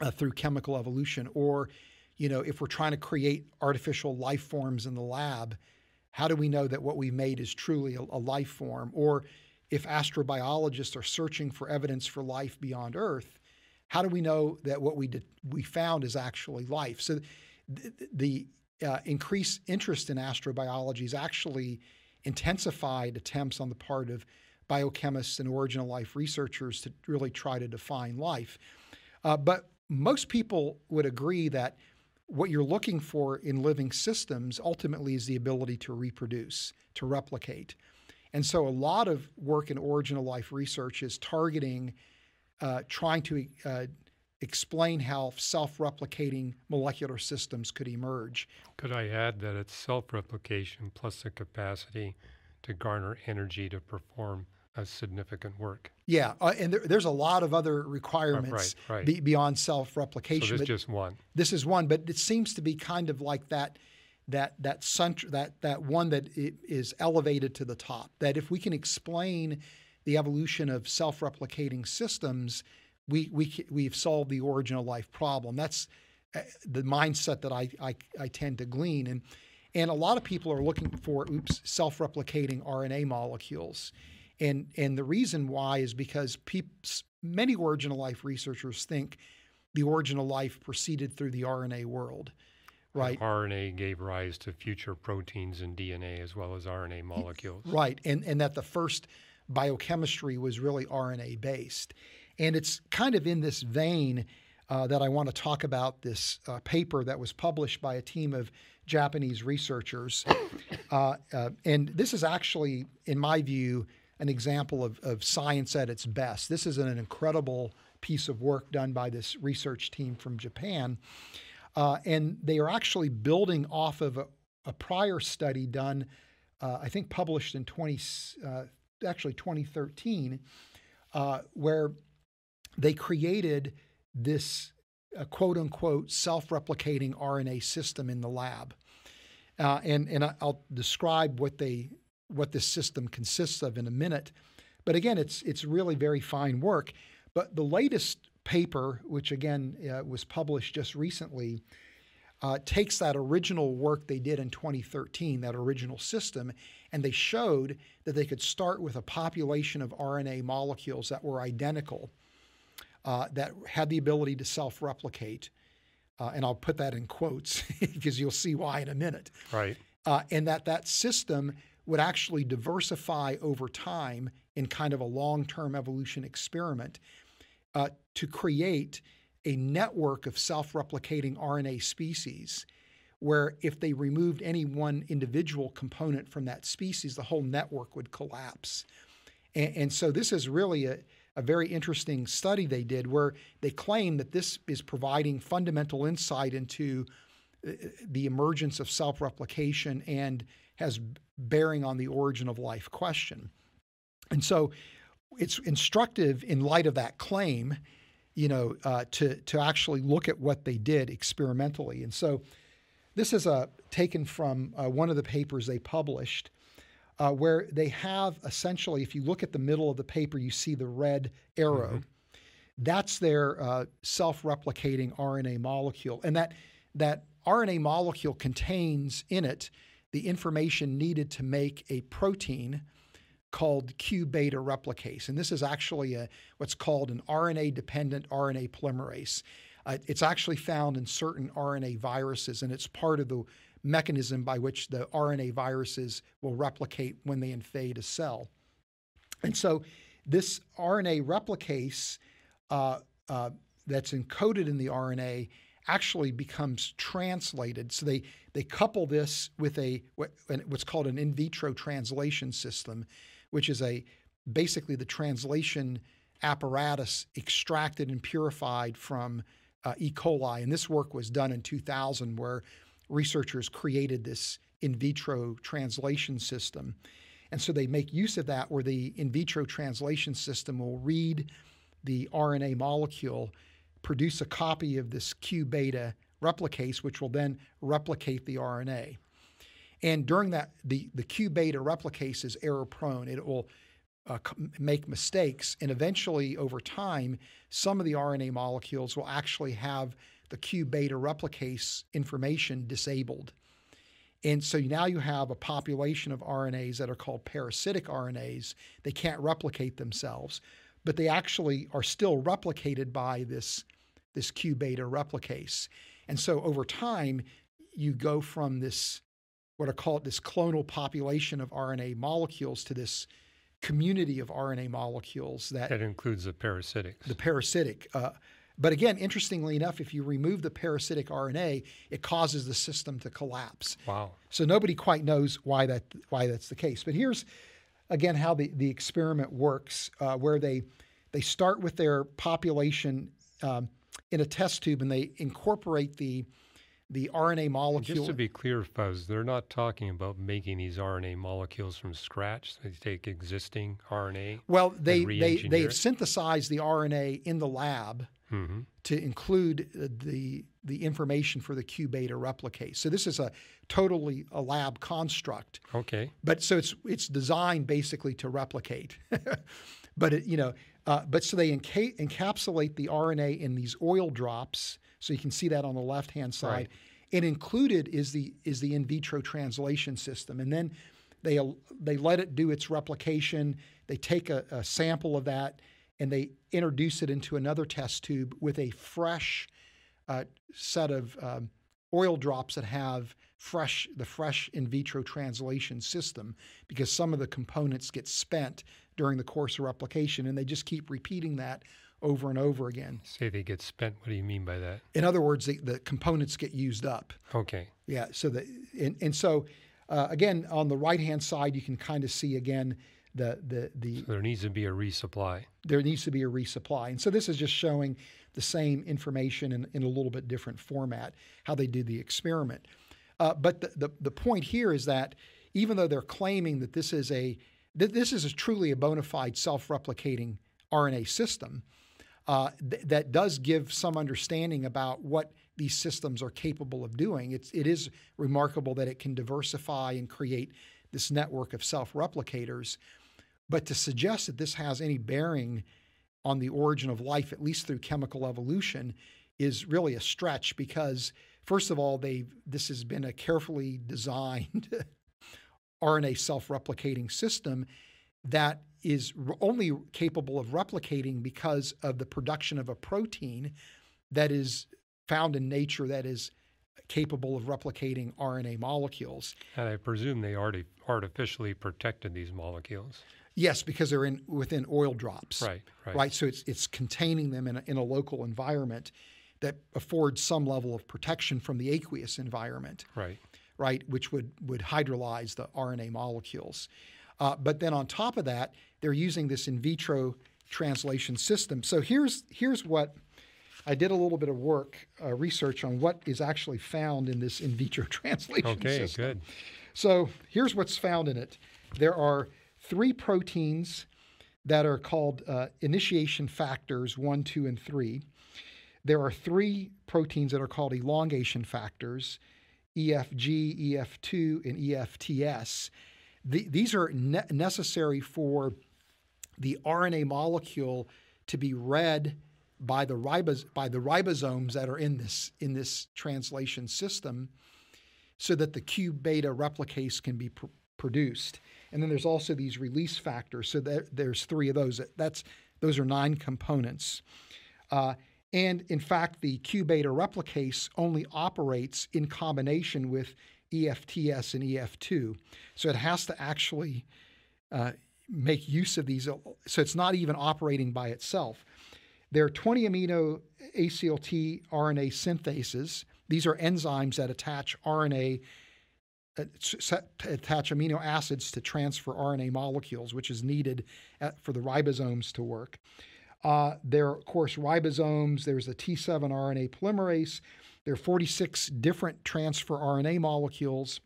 uh, through chemical evolution? Or, you know, if we're trying to create artificial life forms in the lab, how do we know that what we made is truly a, a life form? Or if astrobiologists are searching for evidence for life beyond Earth, how do we know that what we did, we found is actually life? So the, the uh, increased interest in astrobiology has actually intensified attempts on the part of biochemists and original life researchers to really try to define life. Uh, but most people would agree that what you're looking for in living systems ultimately is the ability to reproduce, to replicate. And so a lot of work in original life research is targeting, uh, trying to uh, explain how self replicating molecular systems could emerge. Could I add that it's self replication plus the capacity to garner energy to perform a significant work? Yeah, uh, and there, there's a lot of other requirements right, right. Be, beyond self replication. So this is just one. This is one, but it seems to be kind of like that that that cent- that that one that is elevated to the top. That if we can explain the evolution of self-replicating systems, we we we've solved the origin of life problem. That's uh, the mindset that I, I I tend to glean and. And a lot of people are looking for oops, self-replicating RNA molecules. And, and the reason why is because peop- many original life researchers think the original life proceeded through the RNA world Right. RNA gave rise to future proteins and DNA as well as RNA molecules. Right, and and that the first biochemistry was really RNA based, and it's kind of in this vein uh, that I want to talk about this uh, paper that was published by a team of Japanese researchers, uh, uh and this is actually, in my view, an example of, of science at its best. This is an incredible piece of work done by this research team from Japan. Uh, and they are actually building off of a, a prior study done, uh, I think published in 20, uh, actually 2013, uh, where they created this uh, quote unquote self replicating RNA system in the lab. Uh, and and I'll describe what they what this system consists of in a minute. But again, it's it's really very fine work. But the latest paper, which again uh, was published just recently, uh, takes that original work they did in 2013, that original system, and they showed that they could start with a population of RNA molecules that were identical, uh, that had the ability to self replicate. Uh, and I'll put that in quotes because you'll see why in a minute. Right. Uh, and that that system would actually diversify over time in kind of a long term evolution experiment uh, to create a network of self replicating RNA species where if they removed any one individual component from that species, the whole network would collapse. And, and so this is really a, a very interesting study they did where they claim that this is providing fundamental insight into uh, the emergence of self replication and has bearing on the origin of life question. And so it's instructive in light of that claim, you know, uh, to, to actually look at what they did experimentally. And so this is a, uh, taken from uh, one of the papers they published. Uh, where they have essentially, if you look at the middle of the paper, you see the red arrow. Mm-hmm. That's their uh, self-replicating RNA molecule, and that that RNA molecule contains in it the information needed to make a protein called Q beta replicase. And this is actually a, what's called an RNA dependent RNA polymerase. Uh, it's actually found in certain RNA viruses, and it's part of the mechanism by which the RNA viruses will replicate when they invade a cell. And so, this RNA replicase uh, uh, that's encoded in the RNA actually becomes translated. So they they couple this with a what's called an in vitro translation system, which is a basically the translation apparatus extracted and purified from uh, E. coli. And this work was done in 2000, where researchers created this in vitro translation system. And so they make use of that, where the in vitro translation system will read the RNA molecule produce a copy of this Q beta replicase, which will then replicate the RNA. And during that, the, the Q beta replicase is error prone. It will uh, make mistakes. And eventually, over time, some of the RNA molecules will actually have the Q beta replicase information disabled. And so now you have a population of RNAs that are called parasitic RNAs. They can't replicate themselves but they actually are still replicated by this, this Q beta replicase. And so over time, you go from this, what are called this clonal population of RNA molecules to this community of RNA molecules that, that includes the parasitic. The parasitic. Uh, but again, interestingly enough, if you remove the parasitic RNA, it causes the system to collapse. Wow. So nobody quite knows why that why that's the case. But here's again how the, the experiment works, uh, where they they start with their population um, in a test tube and they incorporate the the RNA molecule. just to be clear, Fuz, they're not talking about making these RNA molecules from scratch. They take existing RNA. Well, they they they have synthesized the RNA in the lab mm-hmm. to include the the information for the Q beta replicase. So this is a totally a lab construct. Okay. But so it's it's designed basically to replicate. but it, you know, uh, but so they enca- encapsulate the RNA in these oil drops. So you can see that on the left hand side. Right. And included is the is the in vitro translation system, and then they they let it do its replication. They take a, a sample of that and they introduce it into another test tube with a fresh uh, set of um, oil drops that have fresh the fresh in vitro translation system because some of the components get spent during the course of replication and they just keep repeating that over and over again. Say they get spent. What do you mean by that? In other words, the, the components get used up. Okay. Yeah. So the and, and so uh, again on the right hand side you can kind of see again the the the. So there needs to be a resupply. There needs to be a resupply, and so this is just showing the same information in, in a little bit different format how they did the experiment. Uh, but the, the the point here is that even though they're claiming that this is a that this is a truly a bona fide self-replicating RNA system, uh, th- that does give some understanding about what these systems are capable of doing. It's, it is remarkable that it can diversify and create this network of self replicators. But to suggest that this has any bearing on the origin of life, at least through chemical evolution, is really a stretch because, first of all, they this has been a carefully designed RNA self replicating system that is only capable of replicating because of the production of a protein that is found in nature that is capable of replicating RNA molecules. And I presume they already artificially protected these molecules. Yes, because they're in within oil drops. Right, right. Right. So it's it's containing them in a, in a local environment that affords some level of protection from the aqueous environment. Right. Right, which would would hydrolyze the RNA molecules. Uh, but then on top of that, they're using this in vitro translation system. So here's here's what I did a little bit of work, uh, research on what is actually found in this in vitro translation okay, system. good. So here's what's found in it. There are three proteins that are called uh, initiation factors one, two, and three. There are three proteins that are called elongation factors, EFG, EF-Tu, and EFTS. The, these are ne- necessary for the RNA molecule to be read by the ribos- by the ribosomes that are in this in this translation system, so that the Q beta replicase can be pr- produced. And then there's also these release factors. So there's three of those. That's those are nine components. Uh, and in fact, the Q beta replicase only operates in combination with EFTS and EF-Tu. So it has to actually uh, make use of these. So it's not even operating by itself. There are 20 amino ACLT RNA synthases. These are enzymes that attach RNA, attach amino acids to transfer RNA molecules, which is needed at, for the ribosomes to work. Uh, there are, of course, ribosomes. There's a T7 RNA polymerase. There are 46 different transfer RNA molecules.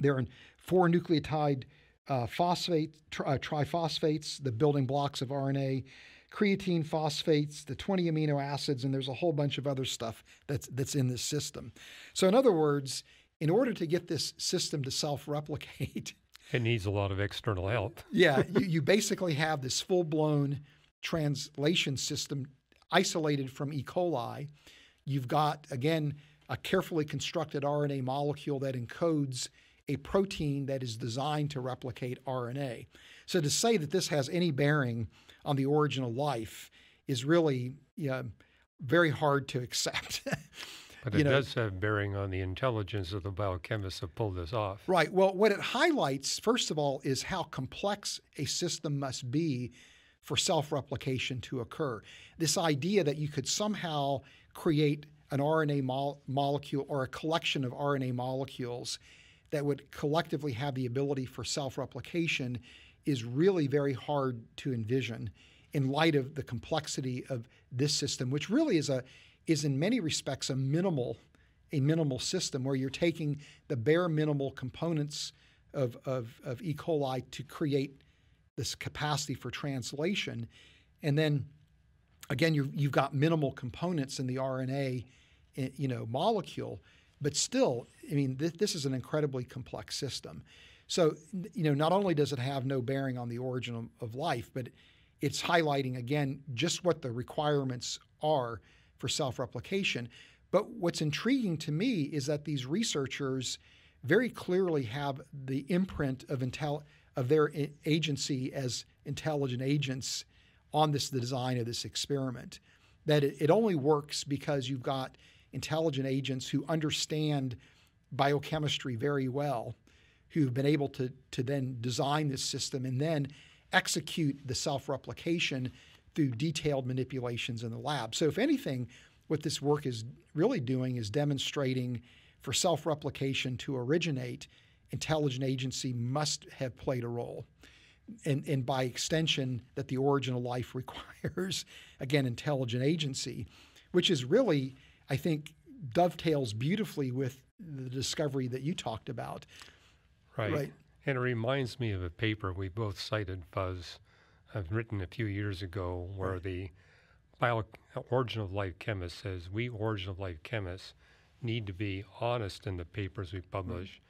There are four nucleotide uh, phosphate, tri- uh, triphosphates, the building blocks of RNA, creatine phosphates, the 20 amino acids, and there's a whole bunch of other stuff that's, that's in this system. So, in other words, in order to get this system to self replicate, it needs a lot of external help. yeah, you, you basically have this full blown translation system isolated from E. coli You've got, again, a carefully constructed RNA molecule that encodes a protein that is designed to replicate RNA. So to say that this has any bearing on the origin of life is really you know, very hard to accept. But it know, does have bearing on the intelligence of the biochemists that pulled this off. Right. Well, what it highlights, first of all, is how complex a system must be for self replication to occur. This idea that you could somehow create an RNA mo- molecule or a collection of RNA molecules that would collectively have the ability for self replication is really very hard to envision in light of the complexity of this system, which really is a is in many respects a minimal a minimal system where you're taking the bare minimal components of, of, of E. coli to create this capacity for translation. And then again, you have got minimal components in the RNA, eh, you know, molecule, but still, I mean, th- this is an incredibly complex system. So, you know, not only does it have no bearing on the origin of, of life, but it's highlighting again just what the requirements are for self-replication. But what's intriguing to me is that these researchers very clearly have the imprint of intel of their agency as intelligent agents on this the design of this experiment. That it, it only works because you've got intelligent agents who understand biochemistry very well, who've been able to, to then design this system and then execute the self replication through detailed manipulations in the lab. So, if anything, what this work is really doing is demonstrating for self replication to originate, intelligent agency must have played a role. And, and by extension, that the origin of life requires, again, intelligent agency, which is really, I think, dovetails beautifully with the discovery that you talked about. Right. right. And it reminds me of a paper we both cited, Fuz, I've written a few years ago, where right. the bio origin of life chemist says we origin of life chemists need to be honest in the papers we publish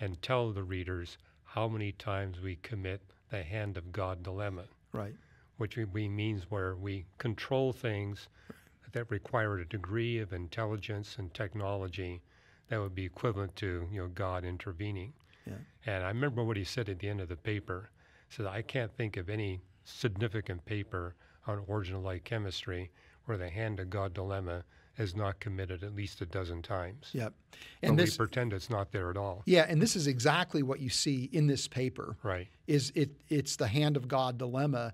right. and tell the readers how many times we commit the hand of God dilemma. Right. Which we means where we control things right. that require a degree of intelligence and technology that would be equivalent to you know God intervening. Yeah. And I remember what he said at the end of the paper. He said, I can't think of any significant paper on origin of life chemistry where the hand of God dilemma is not committed at least a dozen times. Yep. And but this, we pretend it's not there at all. Yeah, and this is exactly what you see in this paper. Right. Is it it's the hand of God dilemma,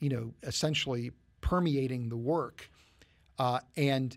you know, essentially permeating the work. Uh, and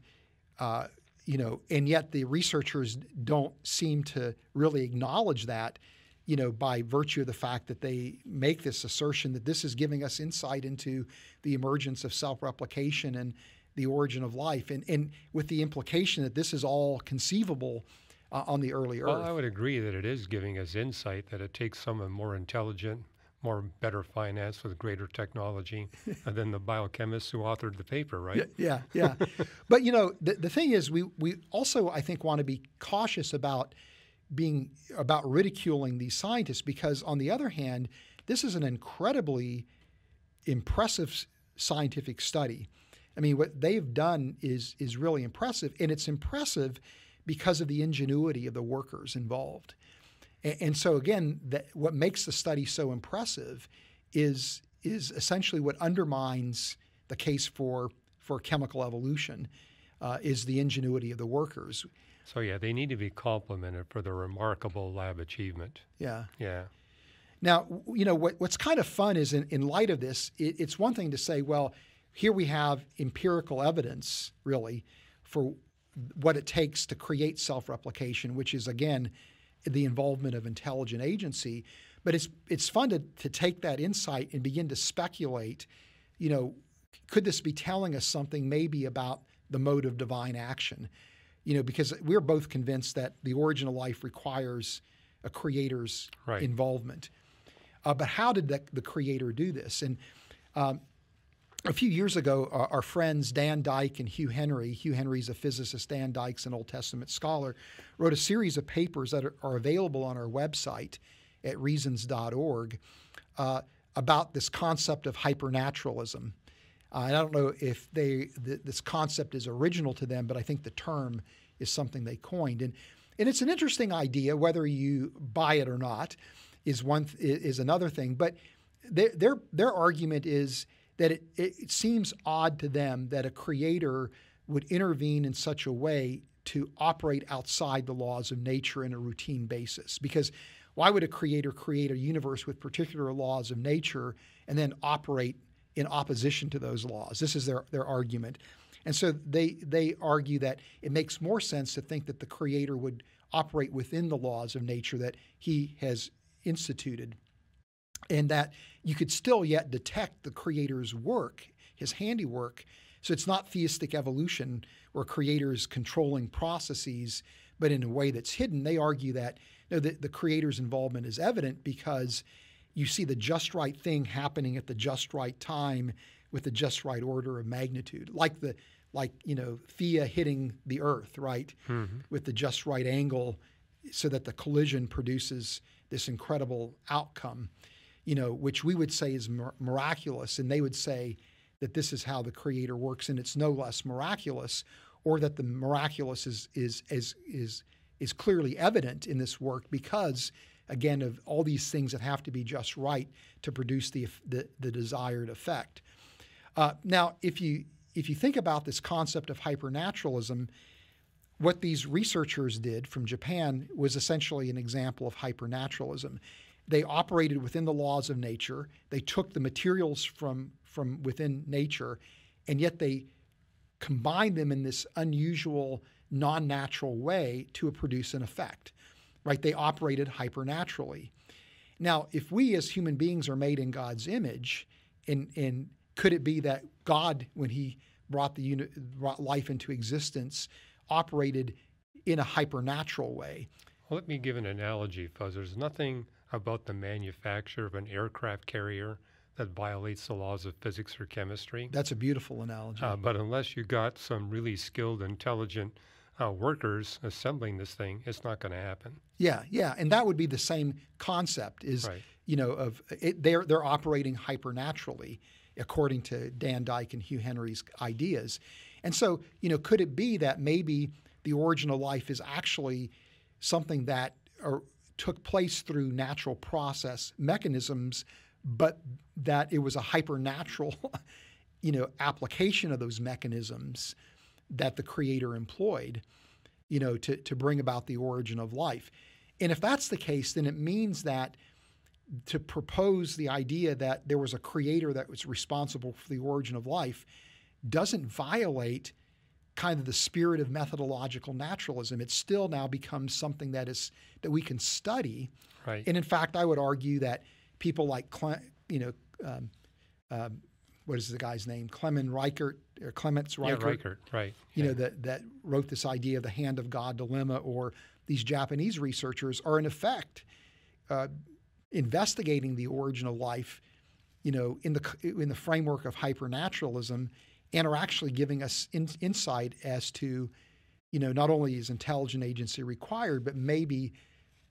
uh, you know, and yet the researchers don't seem to really acknowledge that you know, by virtue of the fact that they make this assertion that this is giving us insight into the emergence of self-replication and the origin of life, and, and with the implication that this is all conceivable uh, on the early well, Earth. Well, I would agree that it is giving us insight that it takes someone more intelligent, more better finance with greater technology than the biochemists who authored the paper, right? Yeah, yeah. yeah. but you know, the, the thing is, we we also I think want to be cautious about being about ridiculing these scientists because, on the other hand, this is an incredibly impressive scientific study. I mean, what they've done is is really impressive, and it's impressive because of the ingenuity of the workers involved. And, and so, again, that, what makes the study so impressive is is essentially what undermines the case for for chemical evolution uh, is the ingenuity of the workers. So yeah, they need to be complimented for their remarkable lab achievement. Yeah. Yeah. Now, you know what, what's kind of fun is in, in light of this, it, it's one thing to say, well, here we have empirical evidence, really, for what it takes to create self-replication, which is again the involvement of intelligent agency. But it's it's fun to, to take that insight and begin to speculate. You know, could this be telling us something maybe about the mode of divine action? You know, because we're both convinced that the origin of life requires a creator's right. involvement. Uh, but how did the, the, creator do this? And um, a few years ago, our, our, friends Dan Dyke and Hugh Henry, Hugh Henry's a physicist, Dan Dyke's an Old Testament scholar, wrote a series of papers that are, are available on our website at reasons.org uh, about this concept of hypernaturalism. I don't know if they th- this concept is original to them, but I think the term is something they coined. And and it's an interesting idea, whether you buy it or not, is one th- is another thing. But their their, their argument is that it, it seems odd to them that a creator would intervene in such a way to operate outside the laws of nature in a routine basis. Because why would a creator create a universe with particular laws of nature and then operate in opposition to those laws. This is their, their argument. And so they, they argue that it makes more sense to think that the Creator would operate within the laws of nature that He has instituted, and that you could still yet detect the Creator's work, His handiwork. So it's not theistic evolution where Creator is controlling processes, but in a way that's hidden. They argue that you know, the, the Creator's involvement is evident because you see the just right thing happening at the just right time with the just right order of magnitude, like the like you know Theia hitting the Earth, right, mm-hmm. with the just right angle, so that the collision produces this incredible outcome, you know, which we would say is mir- miraculous, and they would say that this is how the Creator works, and it's no less miraculous, or that the miraculous is is is is is clearly evident in this work because again, of all these things that have to be just right to produce the, the, the desired effect. Uh, now, if you, if you think about this concept of hypernaturalism, what these researchers did from Japan was essentially an example of hypernaturalism. They operated within the laws of nature. They took the materials from from within nature, and yet they combined them in this unusual, non-natural way to produce an effect. Right? They operated hypernaturally. Now, if we as human beings are made in God's image, and, and could it be that God, when He brought the uni- brought life into existence, operated in a hypernatural way? Well, let me give an analogy, Fuz. There's nothing about the manufacture of an aircraft carrier that violates the laws of physics or chemistry. That's a beautiful analogy. Uh, but unless you got some really skilled, intelligent uh, workers assembling this thing, it's not going to happen. Yeah, yeah, and that would be the same concept. Is Right. you know of it, they're they're operating hypernaturally according to Dan Dyke and Hugh Henry's ideas, and so you know could it be that maybe the origin of life is actually something that are, took place through natural process mechanisms, but that it was a hypernatural, you know, application of those mechanisms that the creator employed, you know, to, to bring about the origin of life. And if that's the case, then it means that to propose the idea that there was a creator that was responsible for the origin of life doesn't violate kind of the spirit of methodological naturalism. It still now becomes something that is that we can study. Right. And in fact, I would argue that people like you know um, um, what is the guy's name Clement Richert or Clements yeah, Richert, Richert, right. you yeah. know that that wrote this idea of the hand of God dilemma, or these Japanese researchers are in effect uh, investigating the origin of life, you know, in the in the framework of hypernaturalism, and are actually giving us in, insight as to, you know, not only is intelligent agency required, but maybe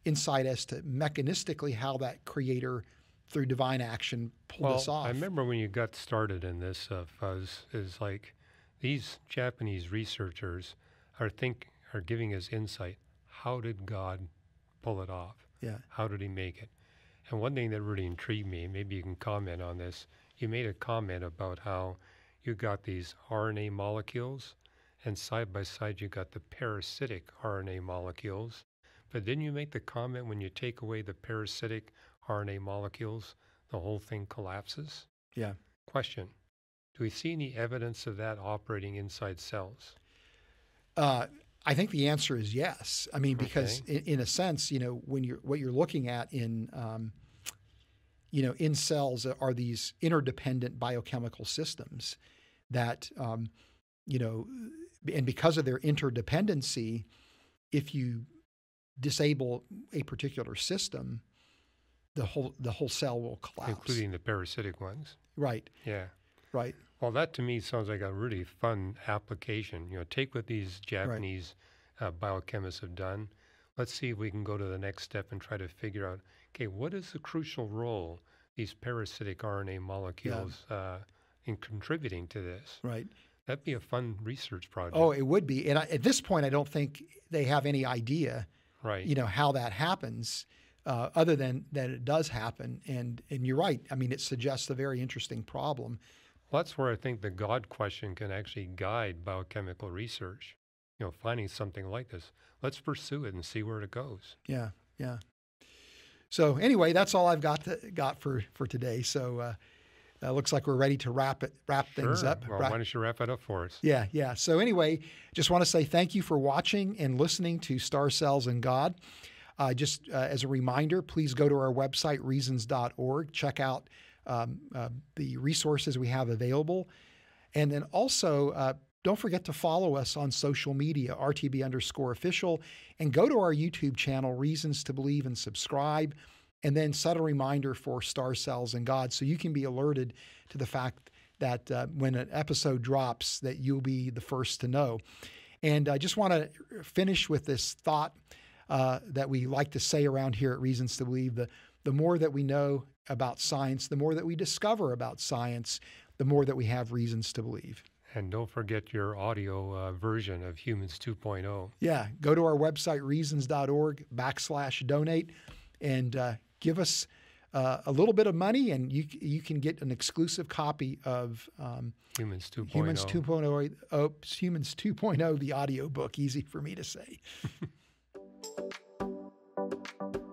insight as to mechanistically how that creator through divine action pulled well, this off. I remember when you got started in this, uh, Fuz, is like these Japanese researchers are think are giving us insight. How did God pull it off? yeah, How did he make it? And one thing that really intrigued me, maybe you can comment on this. You made a comment about how you got these RNA molecules, and side by side you got the parasitic RNA molecules. But didn't you make the comment when you take away the parasitic RNA molecules, the whole thing collapses? yeah. Question Do we see any evidence of that operating inside cells? Uh, I think the answer is yes. I mean, because in, in a sense, you know, when you're what you're looking at in, um, you know, in cells are these interdependent biochemical systems that, um, you know, and because of their interdependency, if you disable a particular system, the whole the whole cell will collapse. Including the parasitic ones. right, Yeah. right, Well, that to me sounds like a really fun application. You know, take what these Japanese uh, biochemists have done. Let's see if we can go to the next step and try to figure out, okay, what is the crucial role these parasitic RNA molecules uh, in contributing to this? right. That'd be a fun research project. Oh, it would be. And I, at this point, I don't think they have any idea right. you know how that happens uh, other than that it does happen and and you're right i mean it suggests a very interesting problem Well, that's where I think the God question can actually guide biochemical research. You know, finding something like this. Let's pursue it and see where it goes. yeah yeah so anyway that's all i've got to, got for for today so uh, uh, looks like we're ready to wrap it wrap things Sure. up Well, Wrap- why don't you wrap it up for us? Yeah, yeah. So anyway, just want to say thank you for watching and listening to Star Cells and God. Uh, just uh, as a reminder, please go to our website reasons.org. Check out um, uh, the resources we have available, and then also. Uh, don't forget to follow us on social media, RTB underscore official, and go to our YouTube channel, Reasons to Believe, and subscribe, and then set a reminder for Star Cells and God so you can be alerted to the fact that uh, when an episode drops that you'll be the first to know and i just want to finish with this thought uh, that we like to say around here at reasons to believe the, the more that we know about science the more that we discover about science the more that we have reasons to believe And don't forget your audio uh, version of Humans oh. 2.0. yeah go to our website reasons.org backslash donate and uh, give us uh, a little bit of money, and you you can get an exclusive copy of um, Humans 2.0. Humans 2.0. Oh, Humans 2.0, the audio book. Easy for me to say. ピッ!